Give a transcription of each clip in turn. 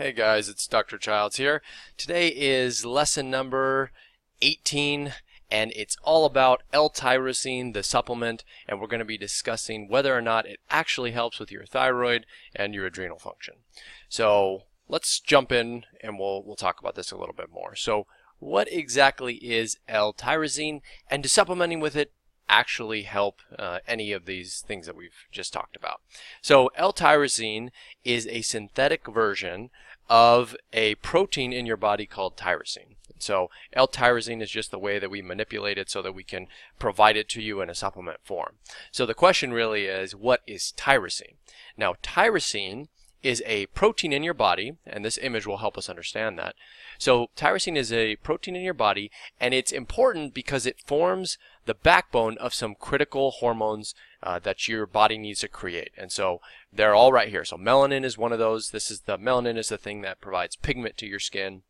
Hey guys, it's Dr. Childs here. Today is lesson number 18 and it's all about L-tyrosine, the supplement, and we're going to be discussing whether or not it actually helps with your thyroid and your adrenal function. So let's jump in and we'll, we'll talk about this a little bit more. So what exactly is L-tyrosine and does supplementing with it actually help uh, any of these things that we've just talked about. So L-tyrosine is a synthetic version of a protein in your body called tyrosine. So L-tyrosine is just the way that we manipulate it so that we can provide it to you in a supplement form. So the question really is, what is tyrosine? Now tyrosine is a protein in your body, and this image will help us understand that. So tyrosine is a protein in your body, and it's important because it forms the backbone of some critical hormones uh, that your body needs to create. And so they're all right here. So melanin is one of those. This is the melanin is the thing that provides pigment to your skin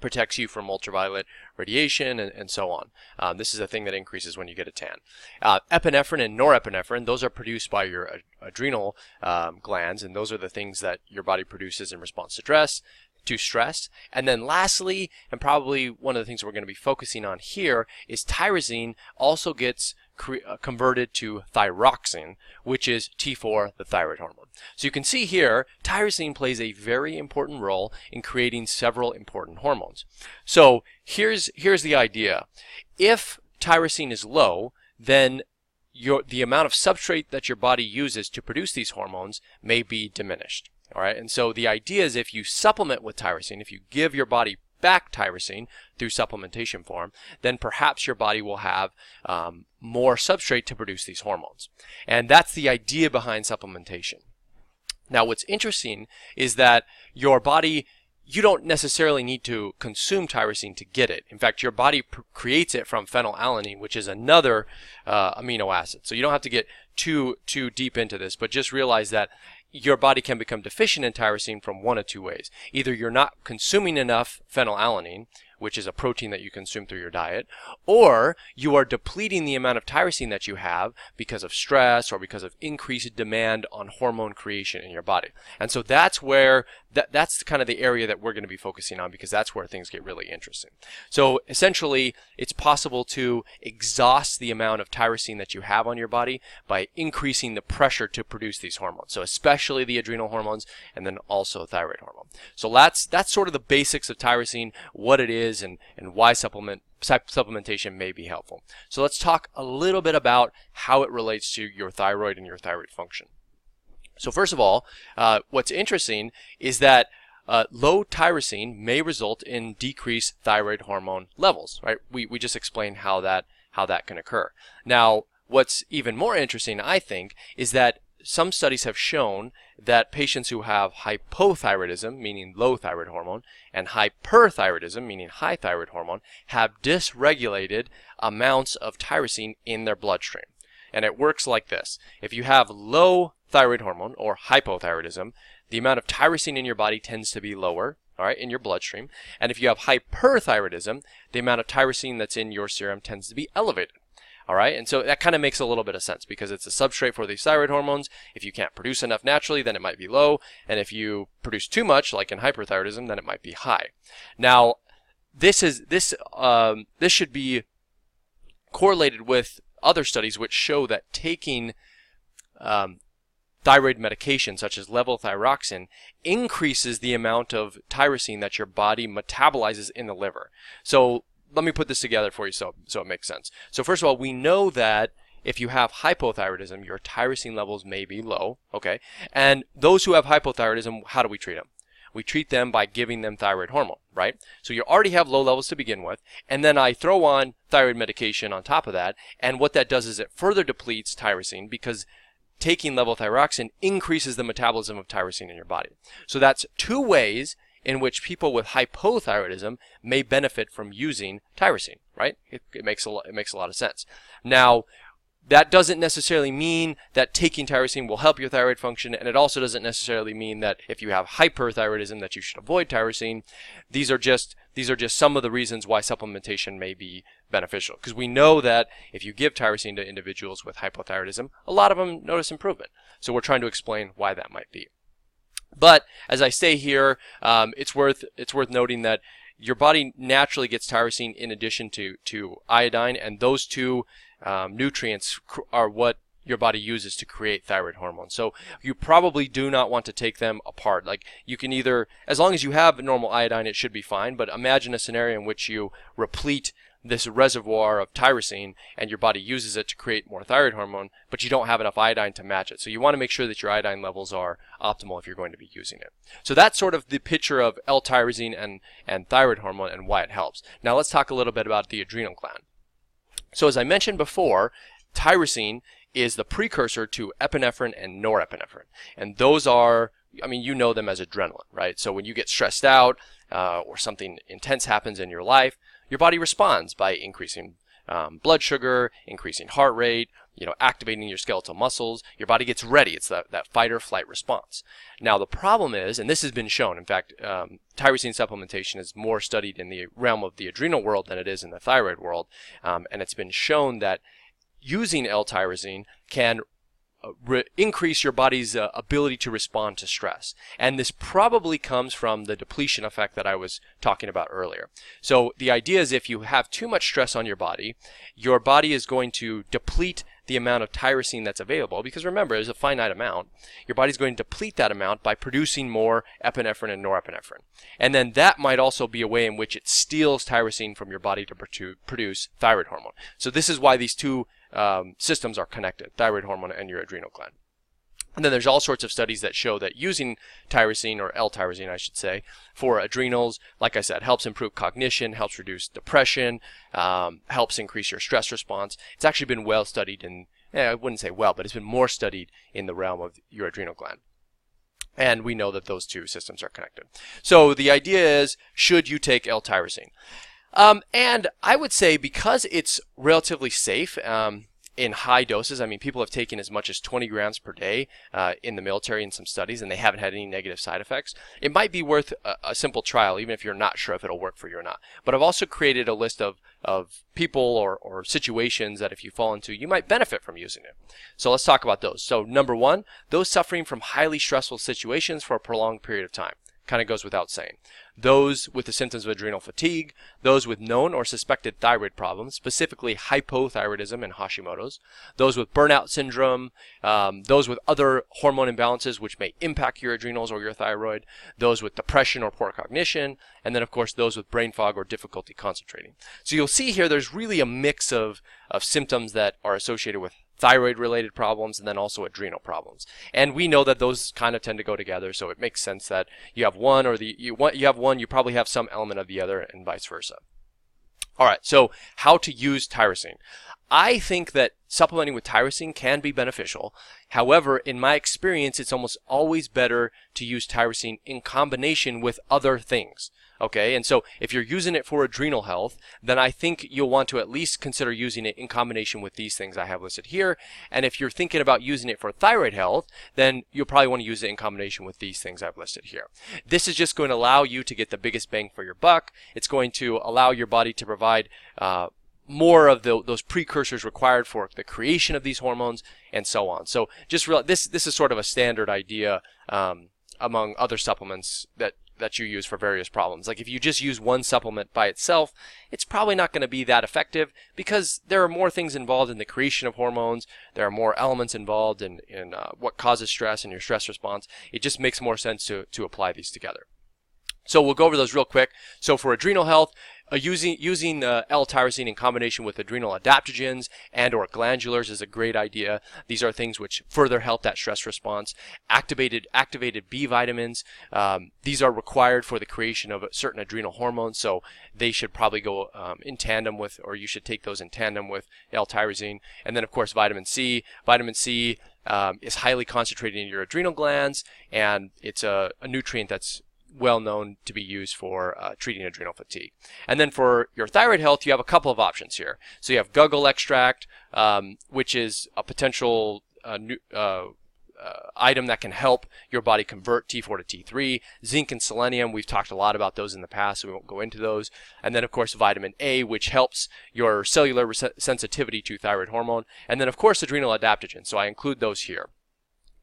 protects you from ultraviolet radiation and, and so on. Um, this is a thing that increases when you get a tan. Uh, epinephrine and norepinephrine, those are produced by your ad- adrenal um, glands, and those are the things that your body produces in response to stress. To stress. And then lastly, and probably one of the things we're going to be focusing on here, is tyrosine also gets Uh, converted to thyroxine, which is T4, the thyroid hormone. So you can see here, tyrosine plays a very important role in creating several important hormones. So here's, here's the idea. If tyrosine is low, then your, the amount of substrate that your body uses to produce these hormones may be diminished. All right, and so the idea is if you supplement with tyrosine, if you give your body back tyrosine through supplementation form, then perhaps your body will have um, more substrate to produce these hormones. And that's the idea behind supplementation. Now, what's interesting is that your body you don't necessarily need to consume tyrosine to get it. In fact, your body pr- creates it from phenylalanine, which is another uh, amino acid. So you don't have to get too too deep into this, but just realize that your body can become deficient in tyrosine from one of two ways. Either you're not consuming enough phenylalanine, which is a protein that you consume through your diet, or you are depleting the amount of tyrosine that you have because of stress or because of increased demand on hormone creation in your body. And so that's where that that's kind of the area that we're going to be focusing on because that's where things get really interesting. So essentially, it's possible to exhaust the amount of tyrosine that you have on your body by increasing the pressure to produce these hormones. So especially the adrenal hormones and then also thyroid hormone. So that's that's sort of the basics of tyrosine, what it is and, and why supplement supplementation may be helpful. So let's talk a little bit about how it relates to your thyroid and your thyroid function. So first of all, uh, what's interesting is that uh, low tyrosine may result in decreased thyroid hormone levels, right? We, we just explained how that, how that can occur. Now, what's even more interesting, I think, is that some studies have shown that patients who have hypothyroidism, meaning low thyroid hormone, and hyperthyroidism, meaning high thyroid hormone, have dysregulated amounts of tyrosine in their bloodstream. And it works like this. If you have low thyroid hormone or hypothyroidism, the amount of tyrosine in your body tends to be lower, all right, in your bloodstream. And if you have hyperthyroidism, the amount of tyrosine that's in your serum tends to be elevated. All right, and so that kind of makes a little bit of sense because it's a substrate for these thyroid hormones. If you can't produce enough naturally, then it might be low, and if you produce too much, like in hyperthyroidism, then it might be high. Now, this is this um, this should be correlated with other studies which show that taking um, thyroid medication such as levothyroxine increases the amount of tyrosine that your body metabolizes in the liver. So let me put this together for you so so it makes sense. So first of all, we know that if you have hypothyroidism, your tyrosine levels may be low, okay? And those who have hypothyroidism, how do we treat them? We treat them by giving them thyroid hormone, right? So you already have low levels to begin with, and then I throw on thyroid medication on top of that, and what that does is it further depletes tyrosine because taking levothyroxine increases the metabolism of tyrosine in your body. So that's two ways in which people with hypothyroidism may benefit from using tyrosine, right? It, it, makes a lot, it makes a lot of sense. Now, that doesn't necessarily mean that taking tyrosine will help your thyroid function, and it also doesn't necessarily mean that if you have hyperthyroidism that you should avoid tyrosine. These are just these are just some of the reasons why supplementation may be beneficial. Because we know that if you give tyrosine to individuals with hypothyroidism, a lot of them notice improvement. So we're trying to explain why that might be. But as I say here, um, it's worth it's worth noting that your body naturally gets tyrosine in addition to to iodine, and those two um, nutrients are what your body uses to create thyroid hormone. So you probably do not want to take them apart. Like you can either, as long as you have normal iodine, it should be fine. But imagine a scenario in which you replete this reservoir of tyrosine and your body uses it to create more thyroid hormone, but you don't have enough iodine to match it. So you want to make sure that your iodine levels are optimal if you're going to be using it. So that's sort of the picture of L-tyrosine and, and thyroid hormone and why it helps. Now let's talk a little bit about the adrenal gland. So as I mentioned before, tyrosine is the precursor to epinephrine and norepinephrine. And those are, I mean, you know them as adrenaline, right? So when you get stressed out uh, or something intense happens in your life, your body responds by increasing um, blood sugar, increasing heart rate, you know, activating your skeletal muscles. Your body gets ready. It's that, that fight or flight response. Now, the problem is, and this has been shown, in fact, um, tyrosine supplementation is more studied in the realm of the adrenal world than it is in the thyroid world. Um, and it's been shown that using L-tyrosine can re- increase your body's uh, ability to respond to stress. And this probably comes from the depletion effect that I was talking about earlier. So the idea is if you have too much stress on your body, your body is going to deplete the amount of tyrosine that's available because remember there's a finite amount your body's going to deplete that amount by producing more epinephrine and norepinephrine and then that might also be a way in which it steals tyrosine from your body to produce thyroid hormone so this is why these two um, systems are connected, thyroid hormone and your adrenal gland. And then there's all sorts of studies that show that using tyrosine, or L-tyrosine I should say, for adrenals, like I said, helps improve cognition, helps reduce depression, um, helps increase your stress response. It's actually been well studied in, eh, I wouldn't say well, but it's been more studied in the realm of your adrenal gland. And we know that those two systems are connected. So the idea is, should you take L-tyrosine? Um, and I would say because it's relatively safe um, in high doses, I mean, people have taken as much as 20 grams per day uh, in the military in some studies, and they haven't had any negative side effects. It might be worth a, a, simple trial, even if you're not sure if it'll work for you or not. But I've also created a list of, of people or, or situations that if you fall into, you might benefit from using it. So let's talk about those. So number one, those suffering from highly stressful situations for a prolonged period of time kind of goes without saying. Those with the symptoms of adrenal fatigue, those with known or suspected thyroid problems, specifically hypothyroidism and Hashimoto's, those with burnout syndrome, um, those with other hormone imbalances which may impact your adrenals or your thyroid, those with depression or poor cognition, and then of course those with brain fog or difficulty concentrating. So you'll see here there's really a mix of, of symptoms that are associated with thyroid related problems and then also adrenal problems. And we know that those kind of tend to go together, so it makes sense that you have one or the you want you have one, you probably have some element of the other and vice versa. All right, so how to use tyrosine. I think that supplementing with tyrosine can be beneficial. However, in my experience, it's almost always better to use tyrosine in combination with other things. Okay, and so if you're using it for adrenal health, then I think you'll want to at least consider using it in combination with these things I have listed here. And if you're thinking about using it for thyroid health, then you'll probably want to use it in combination with these things I've listed here. This is just going to allow you to get the biggest bang for your buck. It's going to allow your body to provide uh, more of the, those precursors required for the creation of these hormones and so on. So just real, this this is sort of a standard idea um, among other supplements that that you use for various problems. Like if you just use one supplement by itself, it's probably not going to be that effective because there are more things involved in the creation of hormones. There are more elements involved in, in uh, what causes stress and your stress response. It just makes more sense to, to apply these together. So we'll go over those real quick. So for adrenal health, uh, using using uh, L-tyrosine in combination with adrenal adaptogens and or glandulars is a great idea. These are things which further help that stress response. Activated activated B vitamins. Um, these are required for the creation of certain adrenal hormones, so they should probably go um, in tandem with, or you should take those in tandem with L-tyrosine. And then of course vitamin C. Vitamin C um, is highly concentrated in your adrenal glands, and it's a, a nutrient that's well known to be used for uh, treating adrenal fatigue. And then for your thyroid health, you have a couple of options here. So you have guggul extract, um, which is a potential uh, new, uh, uh item that can help your body convert T4 to T3. Zinc and selenium, we've talked a lot about those in the past, so we won't go into those. And then, of course, vitamin A, which helps your cellular res- sensitivity to thyroid hormone. And then, of course, adrenal adaptogens. So I include those here.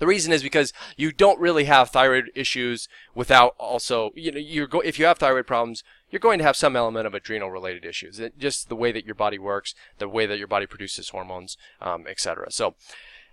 The reason is because you don't really have thyroid issues without also, you know, you're go- if you have thyroid problems, you're going to have some element of adrenal related issues. It, just the way that your body works, the way that your body produces hormones, um, etc. So,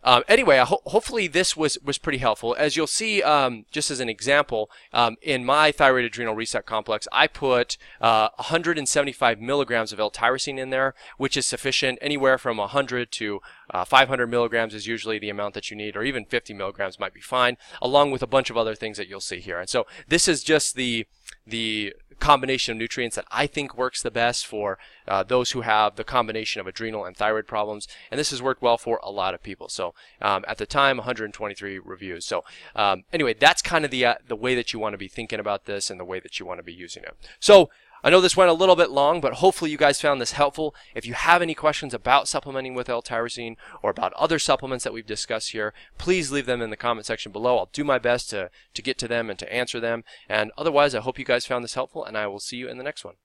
um, anyway, ho- hopefully this was, was pretty helpful. As you'll see, um, just as an example, um, in my thyroid adrenal reset complex, I put uh, 175 milligrams of L-tyrosine in there, which is sufficient. Anywhere from 100 to uh, 500 milligrams is usually the amount that you need, or even 50 milligrams might be fine, along with a bunch of other things that you'll see here. And so this is just the the combination of nutrients that I think works the best for uh, those who have the combination of adrenal and thyroid problems. And this has worked well for a lot of people. So um, at the time, 123 reviews. So um, anyway, that's kind of the uh, the way that you want to be thinking about this and the way that you want to be using it. So I know this went a little bit long, but hopefully you guys found this helpful. If you have any questions about supplementing with L-tyrosine or about other supplements that we've discussed here, please leave them in the comment section below. I'll do my best to, to get to them and to answer them. And otherwise, I hope you guys found this helpful, and I will see you in the next one.